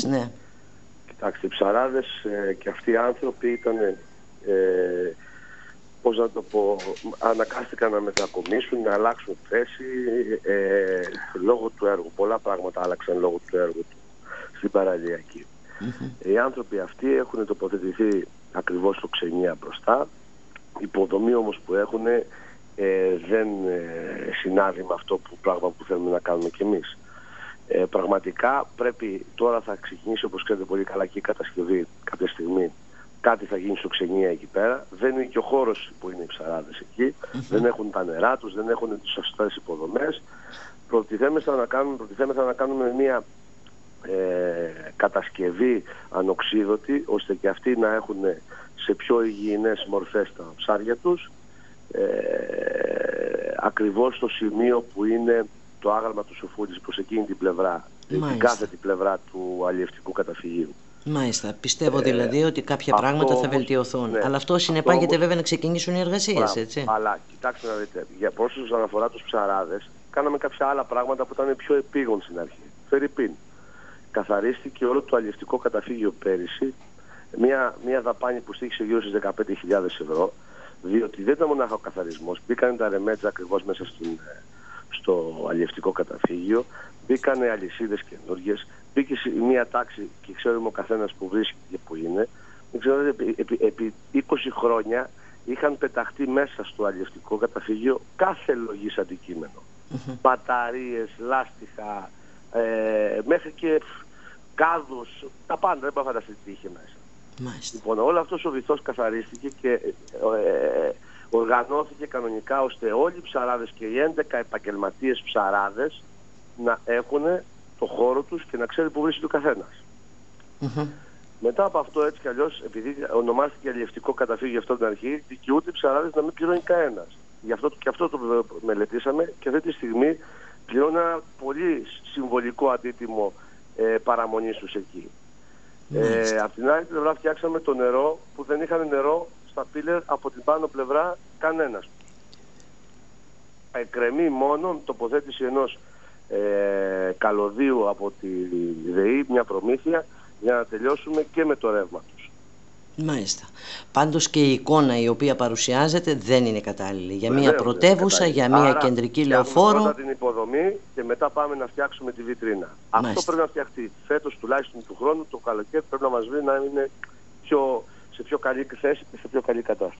ψαράδες, ναι. Κοιτάξτε, οι ψαράδες ε, και αυτοί οι άνθρωποι ήταν, ε, πώς να το πω, ανακάστηκαν να μετακομίσουν, να αλλάξουν θέση ε, λόγω του έργου. Πολλά πράγματα άλλαξαν λόγω του έργου του στην παραλιακή. Οι άνθρωποι αυτοί έχουν τοποθετηθεί ακριβώς στο ξενία μπροστά. Η υποδομή όμως που έχουν ε, δεν ε, συνάδει με αυτό που πράγμα που θέλουμε να κάνουμε κι εμείς. Ε, πραγματικά πρέπει, τώρα θα ξεκινήσει όπως ξέρετε πολύ καλά και η κατασκευή κάποια στιγμή. Κάτι θα γίνει στο ξενία εκεί πέρα. Δεν είναι και ο χώρος που είναι οι ψαράδες Δεν έχουν τα νερά τους, δεν έχουν τις σωστές υποδομές. Προτιθέμεθα να κάνουμε, προτιθέμεθα να κάνουμε μια ε, κατασκευή ανοξίδωτη ώστε και αυτοί να έχουν σε πιο υγιεινές μορφές τα ψάρια τους ε, ακριβώς στο σημείο που είναι το άγαλμα του Σοφούλης προς εκείνη την πλευρά, την κάθετη πλευρά του αλλιευτικού καταφυγίου. Μάλιστα. Πιστεύω ε, δηλαδή ότι κάποια πράγματα θα βελτιωθούν. Ναι, αλλά αυτό συνεπάγεται βέβαια να ξεκινήσουν οι εργασίες, έτσι. Αλλά κοιτάξτε να δείτε, για όσους αναφορά τους ψαράδες, κάναμε κάποια άλλα πράγματα που ήταν πιο επίγον στην αρχή. Φερρυπίν. Καθαρίστηκε όλο το αλλιευτικό καταφύγιο πέρυσι, μια, μια δαπάνη που στήχησε γύρω στις 15.000 ευρώ, διότι δεν ήταν μονάχα ο καθαρισμός, μπήκαν τα ρεμέτσα ακριβώς μέσα στην, στο αλλιευτικό καταφύγιο, μπήκαν αλυσίδες καινούργιες, μπήκε σε μια τάξη και ξέρουμε ο καθένας που βρίσκεται και που είναι. Δεν ξέρω, επί, επί, επί 20 χρόνια είχαν πεταχτεί μέσα στο αλλιευτικό καταφύγιο κάθε λογής αντικείμενο. Mm-hmm. Μπαταρίες, λάστιχα, ε, μέχρι και κάδους, τα πάντα, δεν μπορώ να φανταστείτε τι είχε μέσα. Μάλιστα. Λοιπόν, όλο αυτός ο βυθός καθαρίστηκε και ε, ε, οργανώθηκε κανονικά ώστε όλοι οι ψαράδες και οι 11 επαγγελματίες ψαράδες να έχουν το χώρο τους και να ξέρει που βρίσκεται ο καθένας. Μετά από αυτό έτσι κι αλλιώς, επειδή ονομάστηκε αλλιευτικό καταφύγιο αυτό την αρχή, δικαιούται οι ψαράδες να μην πληρώνει κανένας. Γι' αυτό και αυτό το μελετήσαμε και αυτή τη στιγμή πληρώνει ένα πολύ συμβολικό αντίτιμο ε, παραμονής τους εκεί. Ε, απ' την άλλη πλευρά φτιάξαμε το νερό που δεν είχαν νερό στα πίλερ από την πάνω πλευρά κανένας. Εκκρεμεί μόνο τοποθέτηση ενός ε, καλωδίου από τη ΔΕΗ, μια προμήθεια, για να τελειώσουμε και με το ρεύμα τους. Μάλιστα. Πάντως και η εικόνα η οποία παρουσιάζεται δεν είναι κατάλληλη. Για μια πρωτεύουσα, για μια Άρα, κεντρική λεωφόρο. Πρώτα την υποδομή και μετά πάμε να φτιάξουμε τη βιτρίνα. Αυτό πρέπει να φτιαχτεί φέτος τουλάχιστον του χρόνου, το καλοκαίρι πρέπει να μας βρει να είναι πιο, σε πιο καλή θέση και σε πιο καλή κατάσταση.